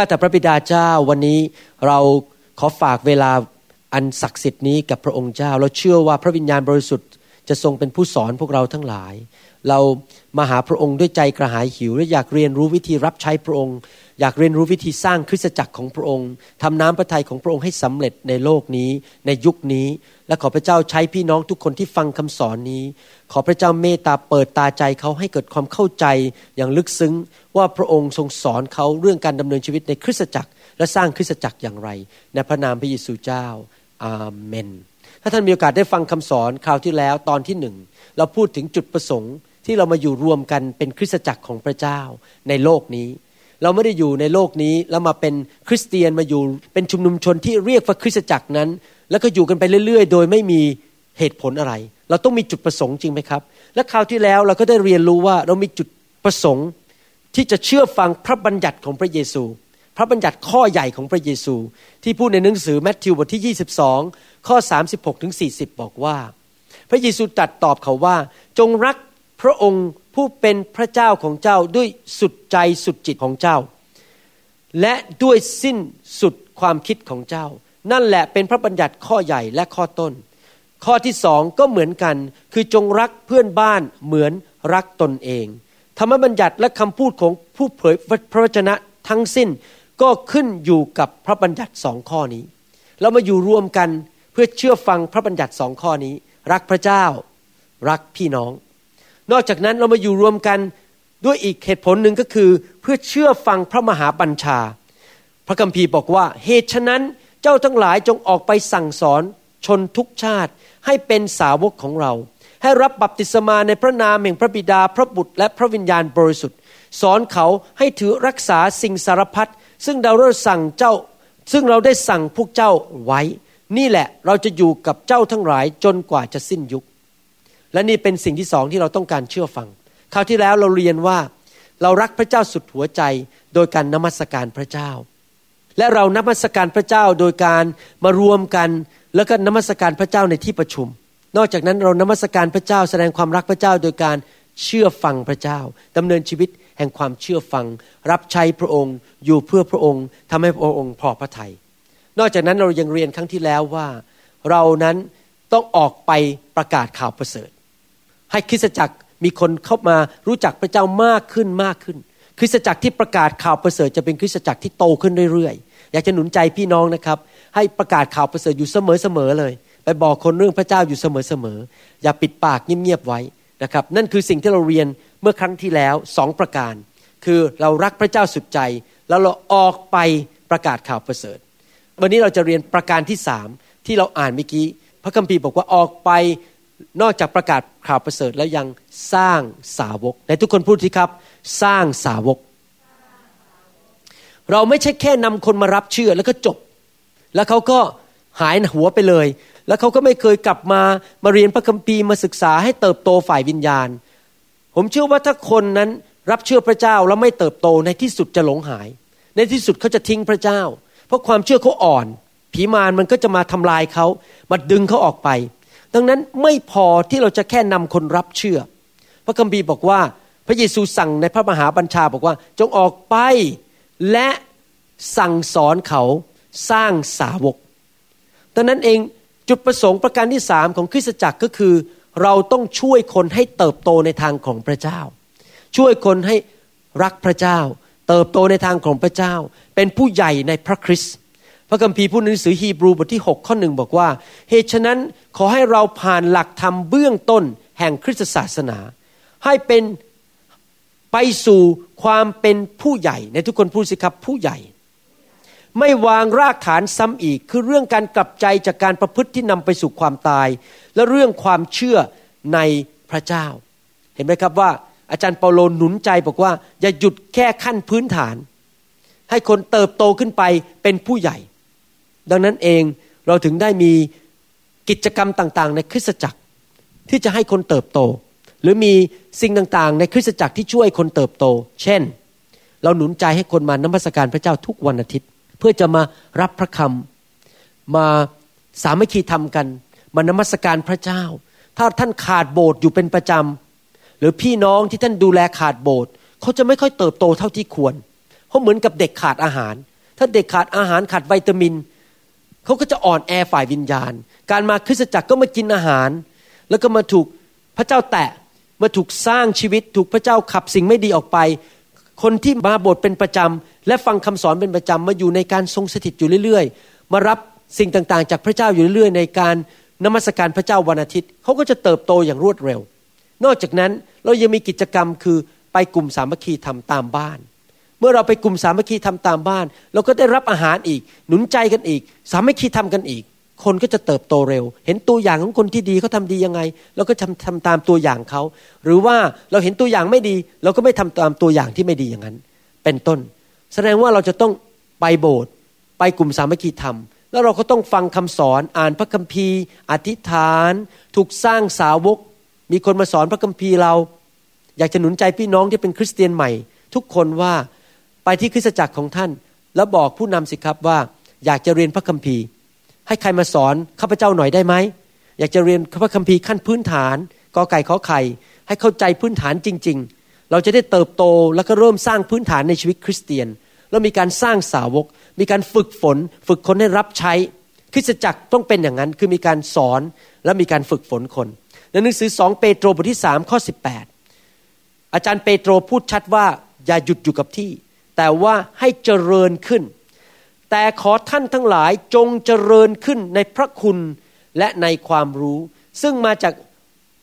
ข้าแต่พระบิดาเจ้าวันนี้เราขอฝากเวลาอันศักดิ์สิทธิ์นี้กับพระองค์เจ้า เราเชื่อว่าพระวิญญาณบริสุทธิ์ จะทรงเป็นผู้สอนพวกเราทั้งหลาย เรามาหาพระองค์ด้วยใจกระหายหิว และอยากเรียนรู้วิธีรับใช้พระองค์ อยากเรียนรู้วิธีสร้างคริสตจักรของพระองค์ทำน้ำพระทัยของพระองค์ให้สำเร็จในโลกนี้ ในยุคนี้ และขอพระเจ้าใช้พี่น้องทุกคนที่ฟังคำสอนนี้ ขอพระเจ้าเมตตาเปิดตาใจเขาให้เกิดความเข้าใจอย่างลึกซึ้ง ว่าพระองค์ทรงสอนเขาเรื่องการดำเนินชีวิตในคริสตจักร และสร้างคริสตจักรอย่างไร ในพระนามพระเยซูเจ้าอาเมน ถ้าท่านมีโอกาสได้ฟังคำสอนคราวที่แล้วตอนที่หนึ่งเราพูดถึงจุดประสงค์ที่เรามาอยู่รวมกันเป็นคริสตจักรของพระเจ้าในโลกนี้ เราไม่ได้อยู่ในโลกนี้แล้วมาเป็นคริสเตียนมาอยู่เป็นชุมนุมชนที่เรียกว่าคริสตจักรนั้น แล้วก็อยู่กันไปเรื่อย ๆ โดยไม่มีเหตุผลอะไร เราต้องมีจุดประสงค์จริงไหมครับ และคราวที่แล้วเราก็ได้เรียนรู้ว่าเรามีจุดประสงค์ที่จะเชื่อฟังพระบัญญัติของพระเยซู พระบัญญัติข้อใหญ่ของพระเยซู ที่พูดในหนังสือแมทธิวบทที่ 22 ข้อ 36ถึง40 บอกว่า พระเยซูตรัสตอบเขาว่า จงรักพระองค์ผู้เป็นพระเจ้าของเจ้าด้วยสุดใจสุดจิตของเจ้า และด้วยสิ้นสุดความคิดของเจ้า นั่นแหละเป็นพระบัญญัติข้อใหญ่และข้อต้น ข้อที่สองก็เหมือนกัน คือจงรักเพื่อนบ้านเหมือนรักตนเอง ธรรมบัญญัติและคำพูดของผู้เผยพระวจนะทั้งสิ้น ก็ขึ้นอยู่กับพระบัญญัติสองข้อนี้ เรามาอยู่รวมกันเพื่อเชื่อฟังพระบัญญัติสองข้อนี้ รักพระเจ้า รักพี่น้อง นอกจากนั้นเรามาอยู่รวมกันด้วยอีกเหตุผลหนึ่งก็คือ เพื่อเชื่อฟังพระมหาบัญชา พระคัมภีร์บอกว่า เหตุฉะนั้นเจ้าทั้งหลายจงออกไปสั่งสอนชนทุกชาติให้เป็นสาวกของเรา ให้รับบัพติศมาในพระนามแห่งพระบิดาพระบุตรและพระวิญญาณบริสุทธิ์ สอนเขาให้ถือรักษาสิ่งสารพัด ซึ่งเราได้สั่งเจ้า ซึ่งเราได้สั่งพวกเจ้าไว้ นี่แหละเราจะอยู่กับเจ้าทั้งหลายจนกว่าจะสิ้นยุค และนี่เป็นสิ่งที่สองที่เราต้องการเชื่อฟัง คราวที่แล้วเราเรียนว่าเรารักพระเจ้าสุดหัวใจโดยการนมัสการพระเจ้า และเรานมัสการพระเจ้าโดยการมารวมกันแล้วก็นมัสการพระเจ้าในที่ประชุม นอกจากนั้นเรานมัสการพระเจ้าแสดงความรักพระเจ้าโดยการเชื่อฟังพระเจ้าดำเนินชีวิต แห่งความเชื่อฟัง รับใช้พระองค์อยู่เพื่อพระองค์ทำให้พระองค์พอพระทยัยนอกจากนั้นเรายังเรียนครั้งที่แล้วว่า เรานั้นต้องออกไปประกาศข่าวประเสริฐ ให้คริสตจักรมีคนเข้ามารู้จักพระเจ้ามากขึ้นมากขึ้น คริสตจักรที่ประกาศข่าวประเสริฐจะเป็นคริสตจักรที่โตขึ้นเรื่อยๆ อยากจะหนุนใจพี่น้องนะครับ ให้ประกาศข่าวประเสริฐอยู่เสมอๆเลย ไปบอกคนเรื่องพระเจ้าอยู่เสมอๆอย่าปิดปากเงียบๆไว้นะครับ นั่นคือสิ่งที่เราเรียน เมื่อครั้งที่แล้วสองประการ คือเรารักพระเจ้าสุดใจ แล้วเราออกไปประกาศข่าวประเสริฐ วันนี้เราจะเรียนประการที่สามที่เราอ่านเมื่อกี้ พระคัมภีร์บอกว่าออกไปนอกจากประกาศข่าวประเสริฐแล้วยังสร้างสาวกในทุกคนพูดที่ครับ สร้างสาวก เราไม่ใช่แค่นำคนมารับเชื่อแล้วก็จบ แล้วเขาก็หายหัวไปเลย แล้วเขาก็ไม่เคยกลับมามาเรียนพระคัมภีร์มาศึกษาให้เติบโตฝ่ายวิญญาณ ผมเชื่อว่าถ้าคนนั้นรับเชื่อพระเจ้าแล้วไม่เติบโตในที่สุดจะหลงหาย ในที่สุดเขาจะทิ้งพระเจ้า เพราะความเชื่อเขาอ่อน ผีมารมันก็จะมาทำลายเขามาดึงเขาออกไป ดังนั้นไม่พอที่เราจะแค่นำคนรับเชื่อ พระคัมภีร์บอกว่าพระเยซูสั่งในพระมหาบัญชาบอกว่าจงออกไปและสั่งสอนเขาสร้างสาวกดังนั้นเองจุดประสงค์ประการที่สามของคริสตจักรก็คือ เราต้องช่วยคนให้เติบโตในทางของพระเจ้า ช่วยคนให้รักพระเจ้า เติบโตในทางของพระเจ้า เป็นผู้ใหญ่ในพระคริสต์พระคัมภีร์พูดในหนังสือฮีบรูบทที่ 6 ข้อหนึ่งบอกว่า เหตุฉะนั้นขอให้เราผ่านหลักธรรมเบื้องต้นแห่งคริสตศาสนา ให้เป็นไปสู่ความเป็นผู้ใหญ่ ในทุกคนพูดสิครับผู้ใหญ่ ไม่วางรากฐานซ้ำอีก คือเรื่องการกลับใจจากการประพฤติที่นำไปสู่ความตาย และเรื่องความเชื่อในพระเจ้า เห็นไหมครับว่า อาจารย์เปาโลหนุนใจบอกว่า อย่าหยุดแค่ขั้นพื้นฐาน ให้คนเติบโตขึ้นไปเป็นผู้ใหญ่ ดังนั้นเองเราถึงได้มีกิจกรรมต่างๆ ในคริสตจักรที่จะให้คนเติบโต หรือมีสิ่งต่างๆ ในคริสตจักรที่ช่วยคนเติบโต เช่น เราหนุนใจให้คนมานมัสการพระเจ้าทุกวันอาทิตย์ เพื่อจะมารับพระคำมาสามัคคีทำกัน มานมัสการพระเจ้า ถ้าท่านขาดโบสถ์อยู่เป็นประจำหรือพี่น้องที่ท่านดูแลขาดโบสถ์เขาจะไม่ค่อยเติบโตเท่าที่ควรเขาเหมือนกับเด็กขาดอาหาร ถ้าเด็กขาดอาหารขาดวิตามินเขาก็จะอ่อนแอฝ่ายวิญญาณ การมาคริสตจักรก็มากินอาหาร แล้วก็มาถูกพระเจ้าแตะมาถูกสร้างชีวิตถูกพระเจ้าขับสิ่งไม่ดีออกไป คนที่มาโบสถ์เป็นประจำและฟังคำสอนเป็นประจำมาอยู่ในการทรงสถิตอยู่เรื่อยๆ มารับสิ่งต่างๆ จากพระเจ้าอยู่เรื่อยๆ ในการนมัสการพระเจ้าวันอาทิตย์เขาก็จะเติบโตอย่างรวดเร็ว นอกจากนั้นเรายังมีกิจกรรมคือไปกลุ่มสามัคคีทำตามบ้าน เมื่อเราไปกลุ่มสามัคคีทำตามบ้าน เราก็ได้รับอาหารอีก หนุนใจกันอีก สามัคคีทำกันอีก คนก็จะเติบโตเร็ว เห็นตัวอย่างของคนที่ดีเขาทาดียังไงเราก็ทำทำตามตัวอย่างเขา หรือว่าเราเห็นตัวอย่างไม่ดี เราก็ไม่ทำตามตัวอย่างที่ไม่ดีอย่างนั้น เป็นต้น แสดงว่าเราจะต้องไปโบสถ์ไปกลุ่มสามัคคีธรรม แล้วเราก็ต้องฟังคำสอนอ่านพระคัมภีร์ อธิษฐาน ถูกสร้างสาวก มีคนมาสอนพระคัมภีร์เรา อยากจะหนุนใจพี่น้องที่เป็นคริสเตียนใหม่ ทุกคนว่าไปที่คริสตจักรของท่าน แล้วบอกผู้นำสิครับว่าอยากจะเรียนพระคัมภีร์ ให้ใครมาสอนข้าพเจ้าหน่อยได้ไหมอยากจะเรียนพระคัมภีร์ขั้นพื้นฐานกอไก่ขอไข่ให้เข้าใจพื้นฐานจริง ๆ เราจะได้เติบโตแล้วก็เริ่มสร้างพื้นฐานในชีวิตคริสเตียน แล้วมีการสร้างสาวก มีการฝึกฝน ฝึกคนให้รับใช้คริสตจักรต้องเป็นอย่างนั้นคือมีการสอนและมีการฝึกฝนคนในหนังสือสองเปโตรบทที่สามข้อ 18 อาจารย์เปโตรพูดชัดว่าอย่าหยุดอยู่กับที่ แต่ว่าให้เจริญขึ้น แต่ขอท่านทั้งหลายจงเจริญขึ้นในพระคุณและในความรู้ ซึ่งมาจาก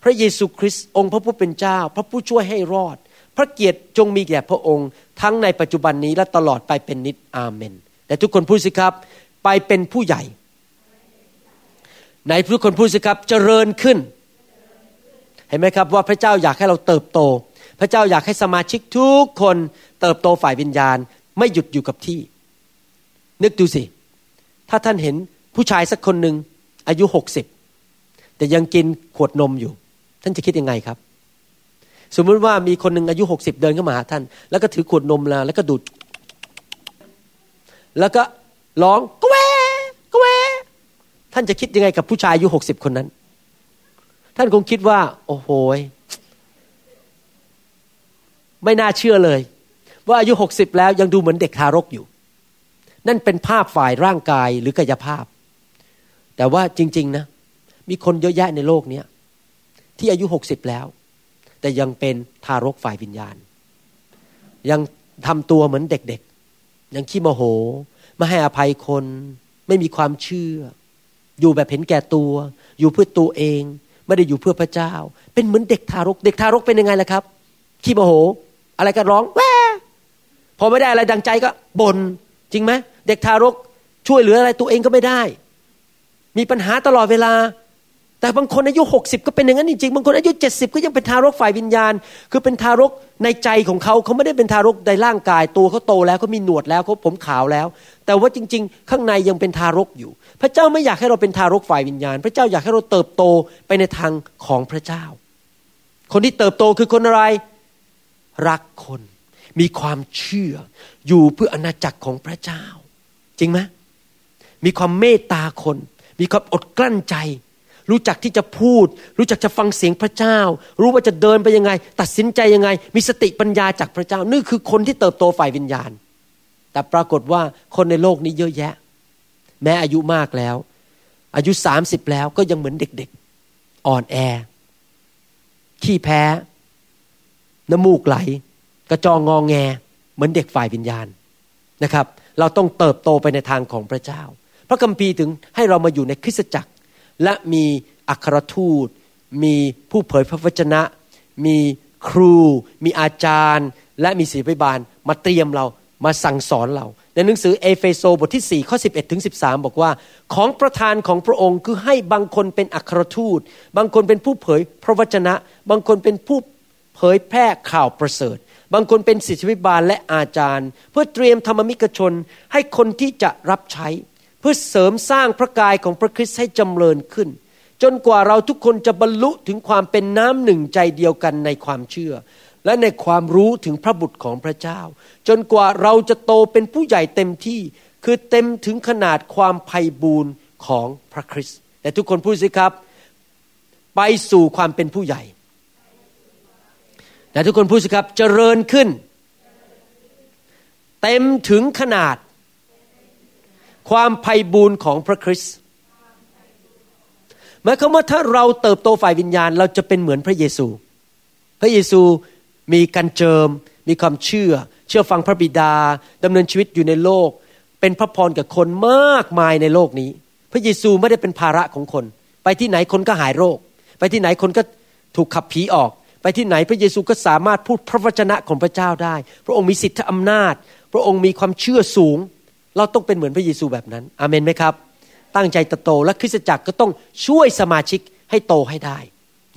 พระเยซูคริสต์องค์พระผู้เป็นเจ้า พระผู้ช่วยให้รอด พระเกียรติจงมีแก่พระองค์ ทั้งในปัจจุบันนี้และตลอดไปเป็นนิจอาเมน แต่ทุกคนพูดสิครับ ไปเป็นผู้ใหญ่ ในทุกคนพูดสิครับเจริญขึ้น เห็นไหมครับว่าพระเจ้าอยากให้เราเติบโต พระเจ้าอยากให้สมาชิกทุกคนเติบโตฝ่ายวิญญาณ ไม่หยุดอยู่กับที่ นึกดูสิ ถ้าท่านเห็นผู้ชายสักคนหนึ่งอายุหกสิบแต่ยังกินขวดนมอยู่ ท่านจะคิดยังไงครับ สมมติว่ามีคนหนึ่งอายุหกสิบเดินเข้ามาหาท่าน แล้วก็ถือขวดนมมาแล้วก็ดูด แล้วก็ร้องกแวกแวท่านจะคิดยังไงกับผู้ชายอายุหกสิบคนนั้น ท่านคงคิดว่า โอ้โหไม่น่าเชื่อเลย ว่าอายุหกสิบแล้วยังดูเหมือนเด็กทารกอยู่ นั่นเป็นภาพฝ่ายร่างกายหรือกายภาพ แต่ว่าจริง ๆนะ มีคนเยอะแยะในโลกนี้ที่อายุหกสิบแล้ว แต่ยังเป็นทารกฝ่ายวิญญาณ ยังทำตัวเหมือนเด็กๆ ยังขี้โมโห ไม่ให้อภัยคน ไม่มีความเชื่อ อยู่แบบเห็นแก่ตัว อยู่เพื่อตัวเอง ไม่ได้อยู่เพื่อพระเจ้า เป็นเหมือนเด็กทารก เด็กทารกเป็นยังไงล่ะครับขี้โมโห อะไรก็ร้องแวพอไม่ได้อะไรดังใจก็บน่น จริงไหมเด็กทารกช่วยเหลืออะไรตัวเองก็ไม่ได้ มีปัญหาตลอดเวลา แต่บางคนอายุหกสิบก็เป็นอย่างนั้นจริงๆบางคนอายุเจ็ดสิบก็ยังเป็นทารกฝ่ายวิญญาณ คือเป็นทารกในใจของเขาเขาไม่ได้เป็นทารกในร่างกายตัวเขาโตแล้วเขามีหนวดแล้วเขาผมขาวแล้ว แต่ว่าจริง ๆ ข้างในยังเป็นทารกอยู่ พระเจ้าไม่อยากให้เราเป็นทารกฝ่ายวิญญาณ พระเจ้าอยากให้เราเติบโตไปในทางของพระเจ้า คนที่เติบโตคือคนอะไร รักคน มีความเชื่ออยู่เพื่ออนาจักรของพระเจ้า จริงไหมมีความเมตตาคน มีความอดกลั้นใจ รู้จักที่จะพูด รู้จักจะฟังเสียงพระเจ้า รู้ว่าจะเดินไปยังไง ตัดสินใจยังไง มีสติปัญญาจากพระเจ้านี่คือคนที่เติบโตฝ่ายวิญญาณ แต่ปรากฏว่าคนในโลกนี้เยอะแยะ แม้อายุมากแล้ว อายุสามสิบแล้วก็ยังเหมือนเด็กๆ อ่อนแอขี้แพ้ น้ำมูกไหล กระจองงองแงเหมือนเด็กฝ่ายวิญญาณนะครับ เราต้องเติบโตไปในทางของพระเจ้า พระคัมภีร์ถึงให้เรามาอยู่ในคริสตจักร และมีอัครทูต มีผู้เผยพระวจนะ มีครู มีอาจารย์ และมีศิษยบาลมาเตรียมเรามาสั่งสอนเรา ในหนังสือเอเฟโซบทที่ 4 ข้อ 11ถึง13 บอกว่า ของประธานของพระองค์คือให้บางคนเป็นอัครทูต บางคนเป็นผู้เผยพระวจนะ บางคนเป็นผู้เผยแพร่ข่าวประเสริฐ บางคนเป็นศิษยวิบาลและอาจารย์ เพื่อเตรียมธรรมมิกชนให้คนที่จะรับใช้ เพื่อเสริมสร้างพระกายของพระคริสต์ให้จำเริญขึ้น จนกว่าเราทุกคนจะบรรลุถึงความเป็นน้ำหนึ่งใจเดียวกันในความเชื่อ และในความรู้ถึงพระบุตรของพระเจ้า จนกว่าเราจะโตเป็นผู้ใหญ่เต็มที่คือเต็มถึงขนาดความไพ่บูรณ์ของพระคริสต์แต่ทุกคนพูดสิครับ ไปสู่ความเป็นผู้ใหญ่ แต่ทุกคนพูดสิครับเจริญขึ้น เต็มถึงขนาด ความไพ่บูรณ์ของพระคริสต์หมายความว่าถ้าเราเติบโตฝ่ายวิญญาณ เราจะเป็นเหมือนพระเยซู พระเยซูมีการเจิม มีความเชื่อ เชื่อฟังพระบิดาดำเนินชีวิตอยู่ในโลก เป็นพระพรกับคนมากมายในโลกนี้ พระเยซูไม่ได้เป็นภาระของคน ไปที่ไหนคนก็หายโรค ไปที่ไหนคนก็ถูกขับผีออก ไปที่ไหนพระเยซูก็สามารถพูดพระวจนะของพระเจ้าได้ พระองค์มีสิทธิอำนาจ พระองค์มีความเชื่อสูง เราต้องเป็นเหมือนพระเยซูแบบนั้นอเมนไหมครับ ตั้งใจตโตและคริสตจักรก็ต้องช่วยสมาชิกให้โตให้ได้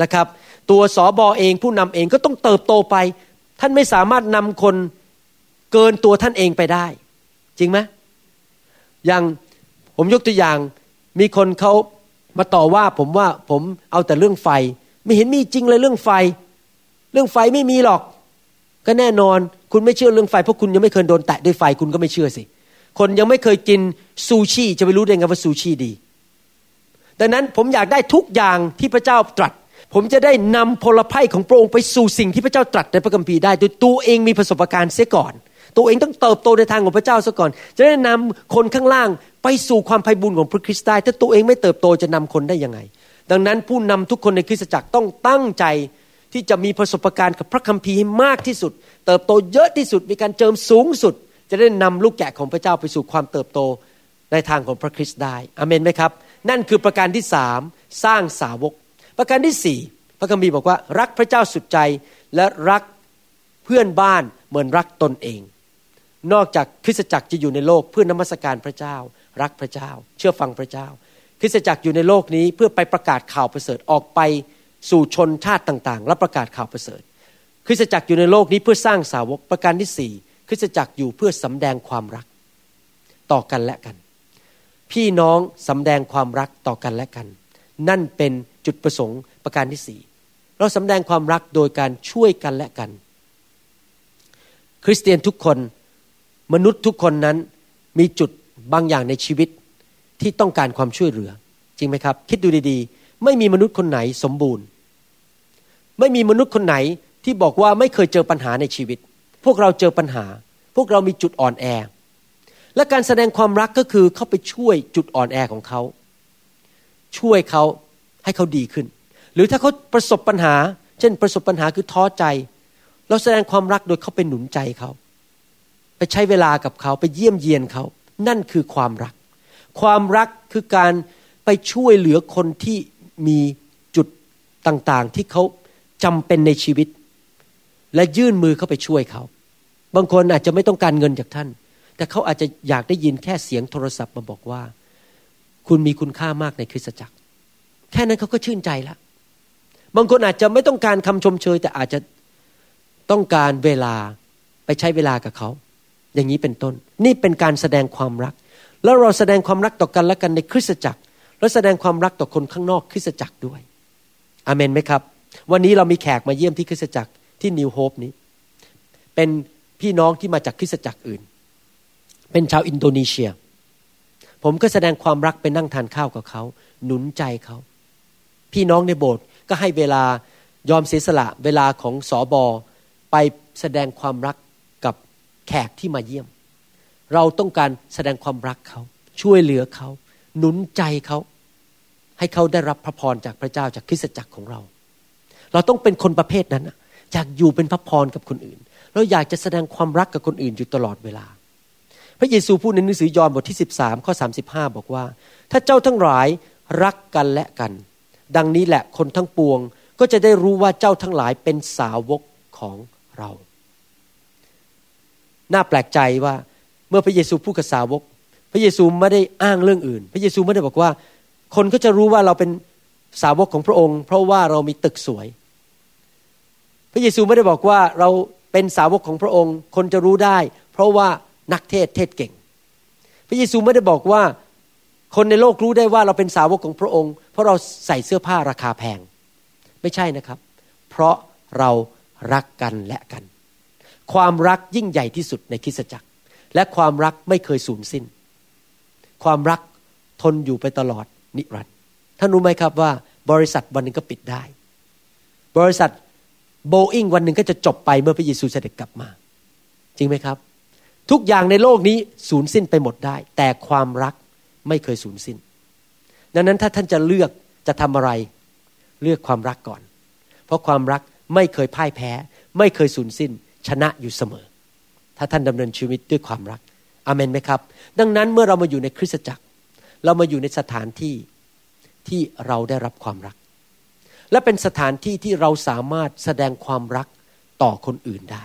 นะครับ ตัวสอบอเองผู้นำเองก็ต้องเติบโตไป ท่านไม่สามารถนำคนเกินตัวท่านเองไปได้ จริงไหมอย่างผมยกตัวอย่างมีคนเขามาต่อว่าผมว่าผมเอาแต่เรื่องไฟ ไม่เห็นมีจริงเลยเรื่องไฟ เรื่องไฟไม่มีหรอก ก็แน่นอน คุณไม่เชื่อเรื่องไฟเพราะคุณยังไม่เคยโดนแตะด้วยไฟคุณก็ไม่เชื่อสิ คนยังไม่เคยกินซูชิจะไปรู้ได้ไงว่าซูชิดี ดังนั้นผมอยากได้ทุกอย่างที่พระเจ้าตรัส ผมจะได้นำพลภัยของพระองค์ไปสู่สิ่งที่พระเจ้าตรัสในพระคัมภีร์ได้โดยตัวเองมีประสบการณ์เสียก่อน ตัวเองต้องเติบโตในทางของพระเจ้าซะก่อน จะได้นำคนข้างล่างไปสู่ความไพ่บุญของพระคริสต์ได้ถ้าตัวเองไม่เติบโตจะนำคนได้ยังไง ดังนั้นผู้นำทุกคนในคริสตจักรต้องตั้งใจ ที่จะมีประสบการณ์กับพระคัมภีร์มากที่สุด เติบโตเยอะที่สุดมีการเจิมสูงสุด จะได้นำลูกแกะของพระเจ้าไปสู่ความเติบโตในทางของพระคริสต์ได้อเมนไหมครับ นั่นคือประการที่สามสร้างสาวก ประการที่สี่พระคัมภีร์บอกว่ารักพระเจ้าสุดใจและรักเพื่อนบ้านเหมือนรักตนเอง นอกจากคริสตจักรจะอยู่ในโลกเพื่อนมัสการพระเจ้า รักพระเจ้า เชื่อฟังพระเจ้า คริสตจักรอยู่ในโลกนี้เพื่อไปประกาศข่าวประเสริฐออกไป สู่ชนชาติต่างๆ และประกาศข่าวประเสริฐ คริสตจักรอยู่ในโลกนี้เพื่อสร้างสาวกประการที่สี่คริสตจักรอยู่เพื่อสำแดงความรักต่อกันและกัน พี่น้องสำแดงความรักต่อกันและกัน นั่นเป็นจุดประสงค์ประการที่สี่เราสำแดงความรักโดยการช่วยกันและกัน คริสเตียนทุกคนมนุษย์ทุกคนนั้นมีจุดบางอย่างในชีวิตที่ต้องการความช่วยเหลือ จริงไหมครับ คิดดูดีๆ ไม่มีมนุษย์คนไหนสมบูรณ์ ไม่มีมนุษย์คนไหนที่บอกว่าไม่เคยเจอปัญหาในชีวิต พวกเราเจอปัญหา พวกเรามีจุดอ่อนแอ และการแสดงความรักก็คือเข้าไปช่วยจุดอ่อนแอของเขา ช่วยเขาให้เขาดีขึ้น หรือถ้าเขาประสบปัญหา เช่นประสบปัญหาคือท้อใจ เราแสดงความรักโดยเขาไปหนุนใจเขา ไปใช้เวลากับเขาไปเยี่ยมเยียนเขา นั่นคือความรัก ความรักคือการไปช่วยเหลือคนที่ มีจุดต่างๆ ที่เขาจำเป็นในชีวิต และยื่นมือเข้าไปช่วยเขา บางคนอาจจะไม่ต้องการเงินจากท่าน แต่เขาอาจจะอยากได้ยินแค่เสียงโทรศัพท์มาบอกว่า คุณมีคุณค่ามากในคริสตจักร แค่นั้นเขาก็ชื่นใจละบางคนอาจจะไม่ต้องการคำชมเชย แต่อาจจะต้องการเวลาไปใช้เวลากับเขา อย่างนี้เป็นต้น นี่เป็นการแสดงความรัก แล้วเราแสดงความรักต่อกันและกันในคริสตจักร และแสดงความรักต่อคนข้างนอกคริสตจักรด้วยอเมนไหมครับ วันนี้เรามีแขกมาเยี่ยมที่คริสตจักรที่นิวโฮปนี้ เป็นพี่น้องที่มาจากคริสตจักรอื่น เป็นชาวอินโดนีเซีย ผมก็แสดงความรักไปนั่งทานข้าวกับเขา หนุนใจเขา พี่น้องในโบสถ์ก็ให้เวลายอมเสียสละเวลาของสอบอไปแสดงความรักกับแขกที่มาเยี่ยม เราต้องการแสดงความรักเขา ช่วยเหลือเขา หนุนใจเขา ให้เขาได้รับพระพรจากพระเจ้าจากคริสตจักรของเรา เราต้องเป็นคนประเภทนั้นอยากอยู่เป็นพระพรกับคนอื่น เราอยากจะแสดงความรักกับคนอื่นอยู่ตลอดเวลา พระเยซูพูดในหนังสือยอห์นบทที่ 13ข้อ35 บอกว่า ถ้าเจ้าทั้งหลายรักกันและกัน ดังนี้แหละคนทั้งปวงก็จะได้รู้ว่าเจ้าทั้งหลายเป็นสาวกของเรา น่าแปลกใจว่าเมื่อพระเยซูพูดกับสาวก พระเยซูไม่ได้อ้างเรื่องอื่น พระเยซูไม่ได้บอกว่า คนก็จะรู้ว่าเราเป็นสาวกของพระองค์ เพราะว่าเรามีตึกสวย พระเยซูไม่ได้บอกว่าเราเป็นสาวกของพระองค์ คนจะรู้ได้ เพราะว่านักเทศเทศเก่ง พระเยซูไม่ได้บอกว่าคนในโลกรู้ได้ว่าเราเป็นสาวกของพระองค์ เพราะเราใส่เสื้อผ้าราคาแพง ไม่ใช่นะครับ เพราะเรารักกันและกัน ความรักยิ่งใหญ่ที่สุดในคริสตจักร และความรักไม่เคยสูญสิ้น ความรักทนอยู่ไปตลอดนิรันดร์ท่านรู้ไหมครับว่า บริษัทวันหนึ่งก็ปิดได้ บริษัทโบอิงวันหนึ่งก็จะจบไปเมื่อพระเยซูเสด็จกลับมา จริงไหมครับ ทุกอย่างในโลกนี้สูญสิ้นไปหมดได้ แต่ความรักไม่เคยสูญสิ้น ดังนั้นถ้าท่านจะเลือกจะทำอะไรเลือกความรักก่อน เพราะความรักไม่เคยพ่ายแพ้ ไม่เคยสูญสิ้น ชนะอยู่เสมอ ถ้าท่านดำเนินชีวิตด้วยความรัก อเมนไหมครับ ดังนั้นเมื่อเรามาอยู่ในคริสตจักร เรามาอยู่ในสถานที่ที่เราได้รับความรัก และเป็นสถานที่ที่เราสามารถแสดงความรักต่อคนอื่นได้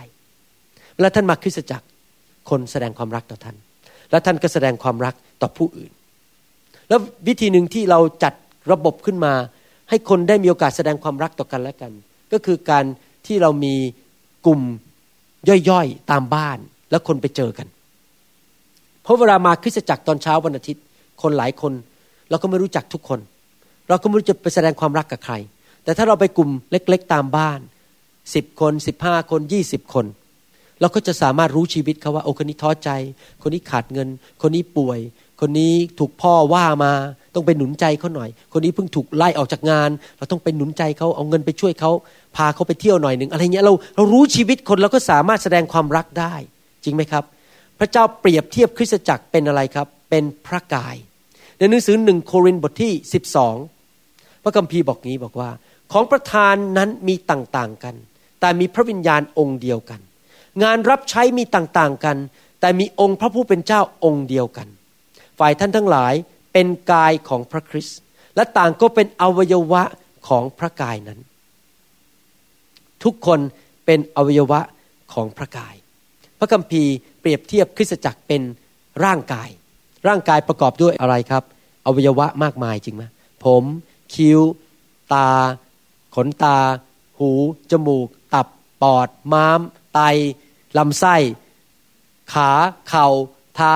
เวลาท่านมาคริสตจักร คนแสดงความรักต่อท่าน และท่านก็แสดงความรักต่อผู้อื่น แล้ววิธีหนึ่งที่เราจัดระบบขึ้นมา ให้คนได้มีโอกาสแสดงความรักต่อกันและกัน ก็คือการที่เรามีกลุ่มย่อยๆตามบ้าน แล้วคนไปเจอกัน เพราะเวลามาคริสตจักรตอนเช้าวันอาทิตย์ คนหลายคน เราก็ไม่รู้จักทุกคน เราก็ไม่รู้จะไปแสดงความรักกับใคร แต่ถ้าเราไปกลุ่มเล็ก ๆ ตามบ้านสิบคนสิบห้าคนยี่สิบคน เราก็จะสามารถรู้ชีวิตเขาว่าโอ้คนนี้ท้อใจ คนนี้ขาดเงิน คนนี้ป่วย คนนี้ถูกพ่อว่ามา ต้องไปหนุนใจเขาหน่อย คนนี้เพิ่งถูกไล่ออกจากงาน เราต้องไปหนุนใจเขาเอาเงินไปช่วยเขาพาเขาไปเที่ยวหน่อยหนึ่งอะไรเงี้ยเราเรารู้ชีวิตคนเราก็สามารถแสดงความรักได้ จริงไหมครับ พระเจ้าเปรียบเทียบคริสตจักรเป็นอะไรครับ เป็นพระกาย ในหนังสือหนึ่งโครินธ์บทที่ 12 พระคัมภีร์บอกงี้บอกว่า ของประธานนั้นมีต่างๆกัน แต่มีพระวิญญาณองค์เดียวกัน งานรับใช้มีต่างๆกัน แต่มีองค์พระผู้เป็นเจ้าองค์เดียวกัน ฝ่ายท่านทั้งหลายเป็นกายของพระคริสต์และต่างก็เป็นอวัยวะของพระกายนั้น ทุกคนเป็นอวัยวะของพระกาย พระคัมภีร์ เปรียบเทียบคริสตจักรเป็นร่างกาย ร่างกายประกอบด้วยอะไรครับอวัยวะมากมายจริงไหมผม คิ้ว ตา ขนตา หู จมูก ตับ ปอด ม้าม ไต ลำไส้ ขา เข่า เท้า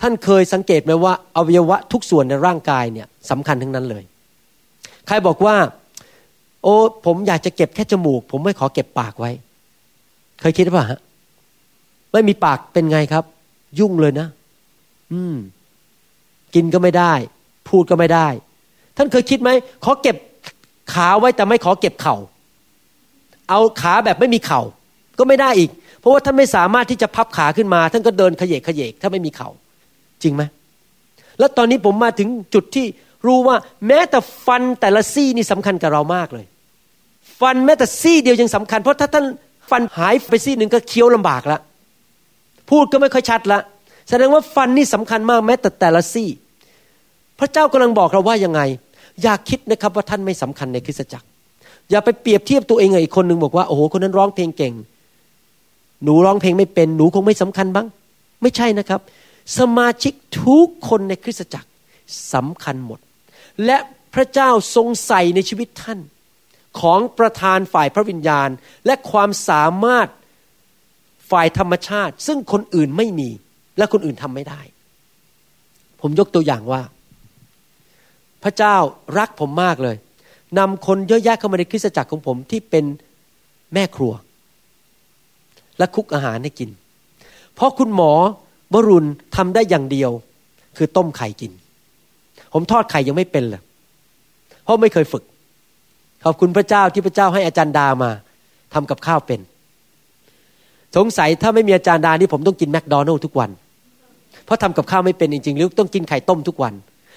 ท่านเคยสังเกตไหมว่าอวัยวะทุกส่วนในร่างกายเนี่ยสำคัญทั้งนั้นเลย ใครบอกว่า โอ้ผมอยากจะเก็บแค่จมูก ผมไม่ขอเก็บปากไว้ เคยคิดป่ะฮะ ไม่มีปากเป็นไงครับ ยุ่งเลยนะ อืม กินก็ไม่ได้ พูดก็ไม่ได้ ท่านเคยคิดไหมขอเก็บขาไว้แต่ไม่ขอเก็บเข่าเอาขาแบบไม่มีเข่าก็ไม่ได้อีก เพราะว่าท่านไม่สามารถที่จะพับขาขึ้นมา ท่านก็เดินขยเยกขยเยกถ้าไม่มีเขา่าจริงไหมแล้วตอนนี้ผมมาถึงจุดที่รู้ว่า แม้แต่ฟันแต่ละซี่นี่สำคัญกับเรามากเลย ฟันแม้แต่ซี่เดียวยังสำคัญ เพราะถ้าท่านฟันหายไปซี่หนึ่งก็เคี้ยวลำบากละ พูดก็ไม่ค่อยชัดละ แสดงว่าฟันนี่สำคัญมากแม้แต่แต่ละซี่ พระเจ้ากำลังบอกเราว่ายังไง อย่าคิดนะครับว่าท่านไม่สำคัญในคริสตจักร อย่าไปเปรียบเทียบตัวเองกับอีกคนหนึ่งบอกว่าโอ้โหคนนั้นร้องเพลงเก่ง หนูร้องเพลงไม่เป็นหนูคงไม่สำคัญบ้าง ไม่ใช่นะครับ สมาชิกทุกคนในคริสตจักรสำคัญหมด และพระเจ้าทรงใส่ในชีวิตท่าน ของประธานฝ่ายพระวิญญาณ และความสามารถ ฝ่ายธรรมชาติ ซึ่งคนอื่นไม่มี และคนอื่นทำไม่ได้ ผมยกตัวอย่างว่า พระเจ้ารักผมมากเลยนำคนเยอะแยะเข้ามาในคริสตจักรของผมที่เป็นแม่ครัว และคุกอาหารให้กิน เพราะคุณหมอวรุณทำได้อย่างเดียว คือต้มไข่กิน ผมทอดไข่ยังไม่เป็นเลยเพราะไม่เคยฝึก ขอบคุณพระเจ้าที่พระเจ้าให้อาจารย์ดามาทำกับข้าวเป็น สงสัยถ้าไม่มีอาจารย์ดานี่ผมต้องกินแมคโดนัลล์ทุกวัน เพราะทำกับข้าวไม่เป็นจริงๆหรือต้องกินไข่ต้มทุกวัน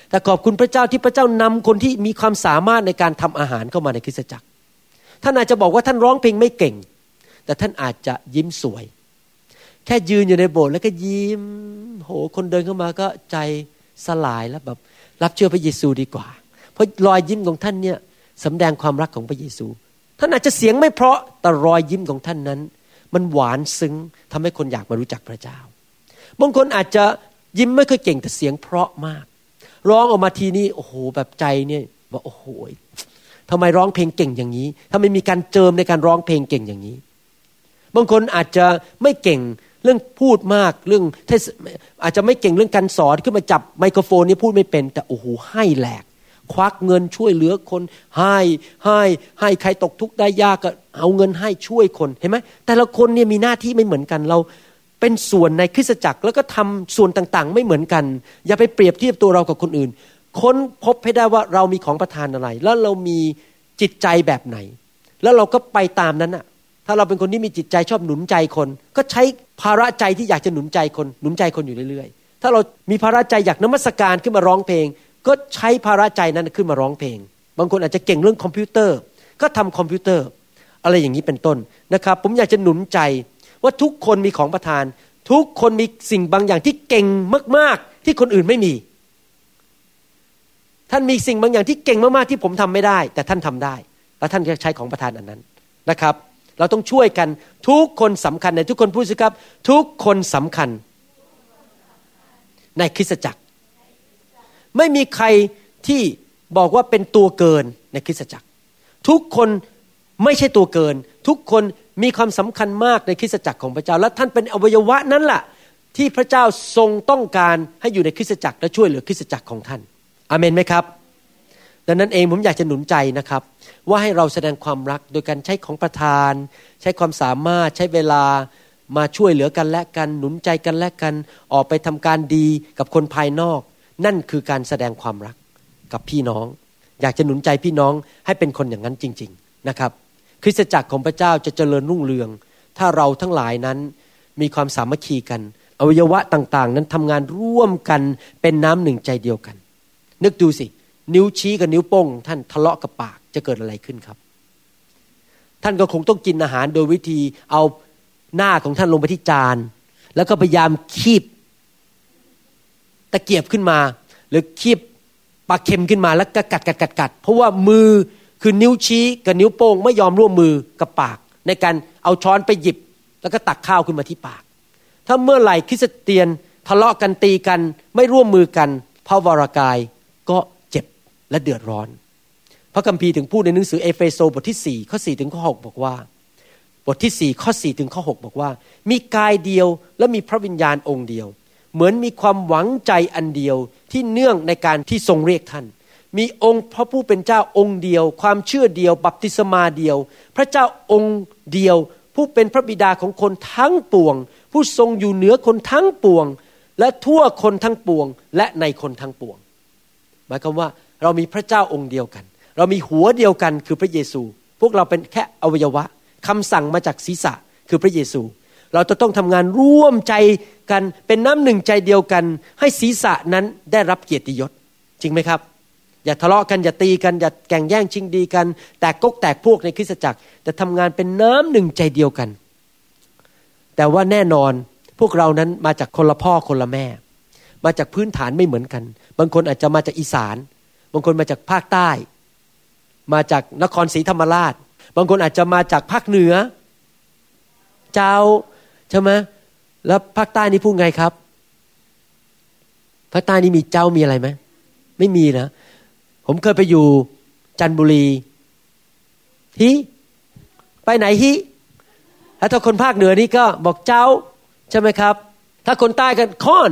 แต่ขอบคุณพระเจ้าที่พระเจ้านำคนที่มีความสามารถในการทำอาหารเข้ามาในคริสตจักร ท่านอาจจะบอกว่าท่านร้องเพลงไม่เก่ง แต่ท่านอาจจะยิ้มสวย แค่ยืนอยู่ในโบสถ์แล้วก็ยิ้ม โห คนเดินเข้ามาก็ใจสลายแล้วแบบรับเชื่อพระเยซูดีกว่า เพราะรอยยิ้มของท่านเนี่ยสำแดงความรักของพระเยซู ท่านอาจจะเสียงไม่เพราะแต่รอยยิ้มของท่านนั้น มันหวานซึ้งทำให้คนอยากมารู้จักพระเจ้า บางคนอาจจะยิ้มไม่ค่อยเก่งแต่เสียงเพราะมาก ร้องออกมาทีนี้โอ้โหแบบใจเนี่ยว่าโอ้โหทำไมร้องเพลงเก่งอย่างนี้ทำไมมีการเจิมในการร้องเพลงเก่งอย่างนี้ บางคนอาจจะไม่เก่งเรื่องพูดมากเรื่องอาจจะไม่เก่งเรื่องการสอนขึ้นมาจับไมโครโฟนนี่พูดไม่เป็น แต่โอ้โหให้แหลก ควักเงินช่วยเหลือคนให้ให้ให้ใครตกทุกข์ได้ยากก็เอาเงินให้ช่วยคนเห็นไหมแต่ละคนเนี่ยมีหน้าที่ไม่เหมือนกันเราเป็นส่วนในคริสตจักรแล้วก็ทำส่วนต่างๆ ไม่เหมือนกัน อย่าไปเปรียบเทียบตัวเรากับคนอื่น ค้นพบให้ได้ว่าเรามีของประทานอะไร แล้วเรามีจิตใจแบบไหน แล้วเราก็ไปตามนั้นอะถ้าเราเป็นคนที่มีจิตใจชอบหนุนใจคน ก็ใช้ภาระใจที่อยากจะหนุนใจคน หนุนใจคนอยู่เรื่อยๆ ถ้าเรามีภาระใจอยากนมัสการขึ้นมาร้องเพลง ก็ใช้ภาระใจนั้นขึ้นมาร้องเพลง บางคนอาจจะเก่งเรื่องคอมพิวเตอร์ ก็ทำคอมพิวเตอร์ อะไรอย่างนี้เป็นต้นนะครับ ผมอยากจะหนุนใจว่าทุกคนมีของประทาน ทุกคนมีสิ่งบางอย่างที่เก่งมากๆ ที่คนอื่นไม่มี ท่านมีสิ่งบางอย่างที่เก่งมากๆที่ผมทำไม่ได้ แต่ท่านทำได้ แล้วท่านจะใช้ของประทานอันนั้นนะครับ เราต้องช่วยกันทุกคนสำคัญในทุกคนพูดสิครับ ทุกคนสำคัญ ในคริสตจักร ไม่มีใครที่บอกว่าเป็นตัวเกินในคริสตจักร ทุกคนไม่ใช่ตัวเกิน ทุกคนมีความสำคัญมากในคริสตจักรของพระเจ้า และท่านเป็นอวัยวะนั้นแหละที่พระเจ้าทรงต้องการให้อยู่ในคริสตจักรและช่วยเหลือคริสตจักรของท่านอเมนไหมครับ ดังนั้นเองผมอยากจะหนุนใจนะครับ ว่าให้เราแสดงความรักโดยการใช้ของประทาน ใช้ความสามารถใช้เวลามาช่วยเหลือกันและกันหนุนใจกันและกัน ออกไปทำการดีกับคนภายนอก นั่นคือการแสดงความรักกับพี่น้อง อยากจะหนุนใจพี่น้องให้เป็นคนอย่างนั้นจริง ๆนะครับ คริสตจักรของพระเจ้าจะเจริญรุ่งเรือง ถ้าเราทั้งหลายนั้นมีความสามัคคีกัน อวัยวะต่างๆ นั้นทำงานร่วมกันเป็นน้ำหนึ่งใจเดียวกัน นึกดูสิ นิ้วชี้กับนิ้วโป้ง ท่านทะเลาะกับปากจะเกิดอะไรขึ้นครับ ท่านก็คงต้องกินอาหารโดยวิธีเอาหน้าของท่านลงไปที่จาน แล้วก็พยายามคีบ ตะเกียบขึ้นมา หรือคีบปลาเค็มขึ้นมาแล้วก็กัดกัดกัดกัดเพราะว่ามือคือนิ้วชี้กับนิ้วโป้งไม่ยอมร่วมมือกับปาก ในการเอาช้อนไปหยิบ แล้วก็ตักข้าวขึ้นมาที่ปาก ถ้าเมื่อไหร่คริสเตียนทะเลาะกันตีกันไม่ร่วมมือกันพระวรากายก็เจ็บและเดือดร้อน พระคัมภีร์ถึงพูดในหนังสือเอเฟโซบทที่ 4 ข้อ 4 ถึงข้อ 6 บอกว่า บทที่ 4 ข้อ 4 ถึงข้อ 6 บอกว่า มีกายเดียวและมีพระวิญญาณองค์เดียว เหมือนมีความหวังใจอันเดียวที่เนื่องในการที่ทรงเรียกท่าน มีองค์พระผู้เป็นเจ้าองค์เดียว ความเชื่อเดียว บัพติศมาเดียว พระเจ้าองค์เดียว ผู้เป็นพระบิดาของคนทั้งปวง ผู้ทรงอยู่เหนือคนทั้งปวง และทั่วคนทั้งปวง และในคนทั้งปวง หมายความว่าเรามีพระเจ้าองค์เดียวกัน เรามีหัวเดียวกันคือพระเยซู พวกเราเป็นแค่อวัยวะคำสั่งมาจากศีรษะคือพระเยซู เราจะต้องทำงานร่วมใจกันเป็นน้ำหนึ่งใจเดียวกัน ให้ศีรษะนั้นได้รับเกียรติยศ จริงไหมครับ อย่าทะเลาะกันอย่าตีกันอย่าแก่งแย่งชิงดีกัน แตกกกแตกพวกในคริสตจักร แต่ทำงานเป็นน้ำหนึ่งใจเดียวกัน แต่ว่าแน่นอนพวกเรานั้นมาจากคนละพ่อคนละแม่ มาจากพื้นฐานไม่เหมือนกัน บางคนอาจจะมาจากอีสาน บางคนมาจากภาคใต้ มาจากนครศรีธรรมราช บางคนอาจจะมาจากภาคเหนือ เจ้า ใช่ไหมแล้วภาคใต้นี่พูดไงครับภาคใต้นี่มีเจ้ามีอะไรไหมไม่มีนะ ผมเคยไปอยู่จันบุรีฮิไปไหนฮิแล้วถ้าคนภาคเหนือนี่ก็บอกเจ้าใช่ไหมครับ ถ้าคนใต้กันค้อน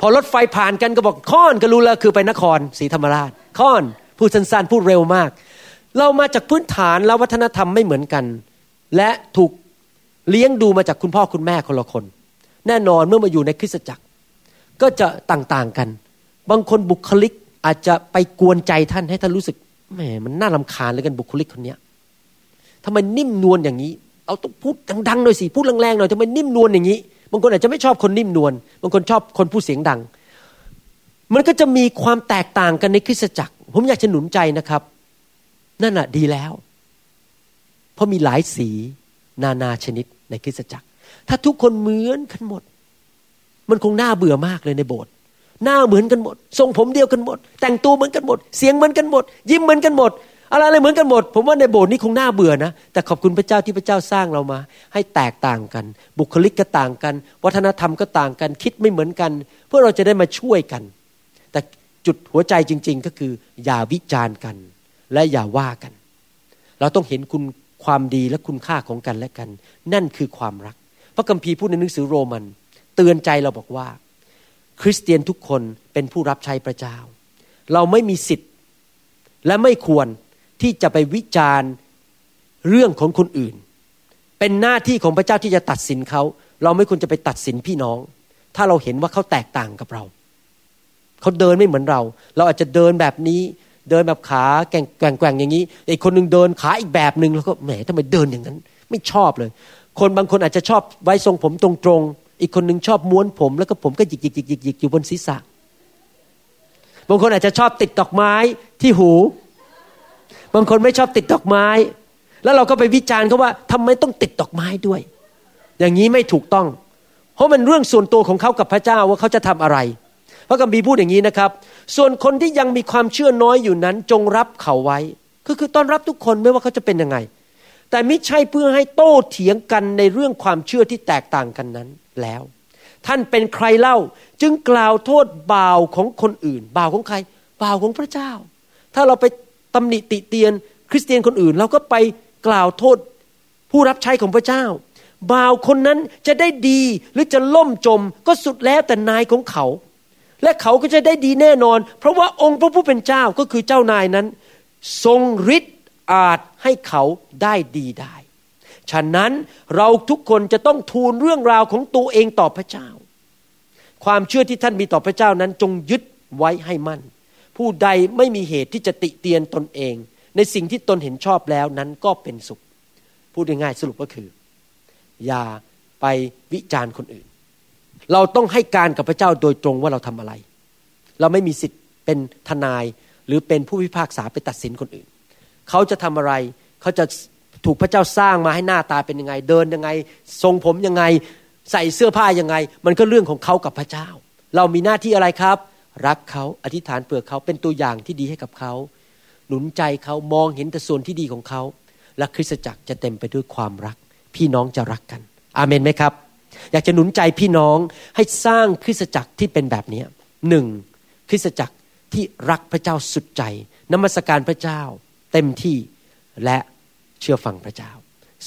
พอรถไฟผ่านกันก็บอกค้อนก็รู้แล้วคือไปนครศรีธรรมราชค้อนพูดสั้นๆพูดเร็วมาก เรามาจากพื้นฐานและวัฒนธรรมไม่เหมือนกัน และถูก เลี้ยงดูมาจากคุณพ่อคุณแม่คนละคน แน่นอนเมื่อมาอยู่ในคริสตจักร ก็จะต่างๆกัน บางคนบุคลิกอาจจะไปกวนใจท่านให้ท่านรู้สึกแหมมันน่าลาคาญเลยกันบุคลิกคนเนี้ยทำไมนิ่มนวลอย่างนี้ เอาต้องพูดดังๆหน่อยสิพูดแรงๆหน่อยทำไมนิ่มนวลอย่างนี้บางคนอาจจะไม่ชอบคนนิ่มนวลบางคนชอบคนพูดเสียงดัง มันก็จะมีความแตกต่างกันในคริสตจักร ผมอยากจะหนุนใจนะครับ นั่นน่ะดีแล้ว เพราะมีหลายสี นานาชนิดในคริสตจักร ถ้าทุกคนเหมือนกันหมด มันคงน่าเบื่อมากเลยในโบสถ์หน้าเหมือนกันหมด ทรงผมเดียวกันหมด แต่งตัวเหมือนกันหมด เสียงเหมือนกันหมด ยิ้มเหมือนกันหมด อะไรอะไรเหมือนกันหมด ผมว่าในโบสถ์นี้คงน่าเบื่อนะ แต่ขอบคุณพระเจ้าที่พระเจ้าสร้างเรามา ให้แตกต่างกัน บุคลิกก็ต่างกัน วัฒนธรรมก็ต่างกัน คิดไม่เหมือนกัน เพื่อเราจะได้มาช่วยกัน แต่จุดหัวใจจริง ๆ ก็คือ อย่าวิจารณ์กัน และอย่าว่ากัน เราต้องเห็นคุณ ความดีและคุณค่าของกันและกัน นั่นคือความรัก พระคัมภีร์พูดในหนังสือโรมัน เตือนใจเราบอกว่า คริสเตียนทุกคนเป็นผู้รับใช้พระเจ้า เราไม่มีสิทธิ์ และไม่ควรที่จะไปวิจารณ์เรื่องของคนอื่น เป็นหน้าที่ของพระเจ้าที่จะตัดสินเขา เราไม่ควรจะไปตัดสินพี่น้อง ถ้าเราเห็นว่าเขาแตกต่างกับเรา เขาเดินไม่เหมือนเรา เราอาจจะเดินแบบนี้ เดินแบบขาแกว่งแกว่งอย่างนี้อีกคนหนึ่งเดินขาอีกแบบหนึ่งแล้วก็แหมทำไมเดินอย่างนั้น ไม่ชอบเลย คนบางคนอาจจะชอบไว้ทรงผมตรงๆอีกคนหนึ่งชอบม้วนผม แล้วก็ผมก็หยิกหยิกหยิกหยิกหยิกอยู่บนศีรษะบางคนอาจจะชอบติดดอกไม้ที่หู บางคนไม่ชอบติดดอกไม้ แล้วเราก็ไปวิจารณ์เขาว่าทำไมต้องติดดอกไม้ด้วย อย่างนี้ไม่ถูกต้อง เพราะมันเรื่องส่วนตัวของเขากับพระเจ้าว่าเขาจะทำอะไร พระกัมภีร์พูดอย่างนี้นะครับ ส่วนคนที่ยังมีความเชื่อน้อยอยู่นั้น จงรับเขาไว้ ก็คือต้อนรับทุกคนไม่ว่าเขาจะเป็นยังไง แต่ไม่ใช่เพื่อให้โต้เถียงกันในเรื่องความเชื่อที่แตกต่างกันนั้นแล้ว ท่านเป็นใครเล่าจึงกล่าวโทษบ่าวของคนอื่น บ่าวของใคร บ่าวของพระเจ้า ถ้าเราไปตำหนิติเตียน คริสเตียนคนอื่น เราก็ไปกล่าวโทษผู้รับใช้ของพระเจ้าบ่าวคนนั้นจะได้ดีหรือจะล่มจมก็สุดแล้วแต่นายของเขา และเขาก็จะได้ดีแน่นอน เพราะว่าองค์พระผู้เป็นเจ้าก็คือเจ้านายนั้น ทรงฤทธิ์อาจให้เขาได้ดีได้ ฉะนั้นเราทุกคนจะต้องทูลเรื่องราวของตัวเองต่อพระเจ้า ความเชื่อที่ท่านมีต่อพระเจ้านั้นจงยึดไว้ให้มั่น ผู้ใดไม่มีเหตุที่จะติเตียนตนเอง ในสิ่งที่ตนเห็นชอบแล้วนั้นก็เป็นสุข พูดง่ายๆสรุปก็คือ อย่าไปวิจารณ์คนอื่น เราต้องให้การกับพระเจ้าโดยตรงว่าเราทำอะไร เราไม่มีสิทธิ์เป็นทนายหรือเป็นผู้พิพากษาไปตัดสินคนอื่น เขาจะทำอะไร เขาจะถูกพระเจ้าสร้างมาให้หน้าตาเป็นยังไง เดินยังไง ทรงผมยังไง ใส่เสื้อผ้ายังไง มันก็เรื่องของเขากับพระเจ้า เรามีหน้าที่อะไรครับ รักเขาอธิษฐานเผื่อเขาเป็นตัวอย่างที่ดีให้กับเขาหนุนใจเขามองเห็นแต่ส่วนที่ดีของเขา และคริสตจักรจะเต็มไปด้วยความรัก พี่น้องจะรักกัน อาเมนไหมครับ อยากจะหนุนใจพี่น้องให้สร้างคริสตจักรที่เป็นแบบนี้หนึ่งคริสตจักรที่รักพระเจ้าสุดใจนมัสการพระเจ้า เต็มที่และเชื่อฟังพระเจ้า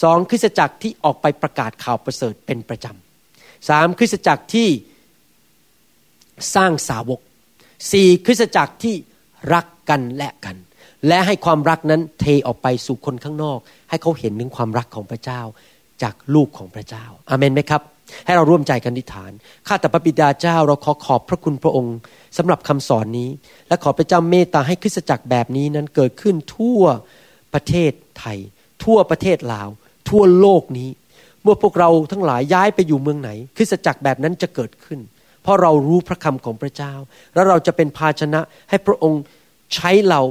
สองคริสตจักรที่ออกไปประกาศข่าวประเสริฐเป็นประจำสามคริสตจักรที่สร้างสาวกสี่คริสตจักรที่รักกันและกัน และให้ความรักนั้นเทออกไปสู่คนข้างนอก ให้เขาเห็นถึงความรักของพระเจ้า จากลูกของพระเจ้าอาเมนไหมครับ ให้เราร่วมใจกันนิฐาน ข้าแต่พระบิดาเจ้าเราขอขอบพระคุณพระองค์สำหรับคำสอนนี้ และขอพระเจ้าเมตตาให้คริสตจักรแบบนี้นั้นเกิดขึ้นทั่วประเทศไทย ทั่วประเทศลาว ทั่วโลกนี้ เมื่อพวกเราทั้งหลายย้ายไปอยู่เมืองไหน คริสตจักรแบบนั้นจะเกิดขึ้น เพราะเรารู้พระคำของพระเจ้า แล้วเราจะเป็นภาชนะให้พระองค์ใช้เรา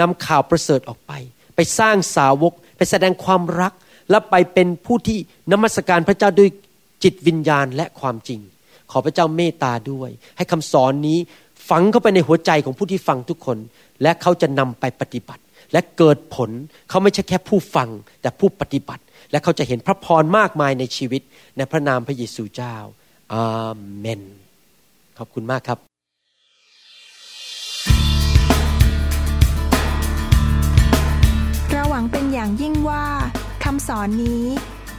นำข่าวประเสริฐออกไป ไปสร้างสาวก ไปแสดงความรักและไปเป็นผู้ที่นมัสการพระเจ้าด้วย จิตวิญญาณและความจริง ขอพระเจ้าเมตตาด้วย ให้คำสอนนี้ฝังเข้าไปในหัวใจของผู้ที่ฟังทุกคน และเขาจะนำไปปฏิบัติ และเกิดผลเขาไม่ใช่แค่ผู้ฟังแต่ผู้ปฏิบัติ และเขาจะเห็นพระพรมากมายในชีวิต ในพระนามพระเยซูเจ้า อาเมน ขอบคุณมากครับเราหวังเป็นอย่างยิ่งว่าคำสอนนี้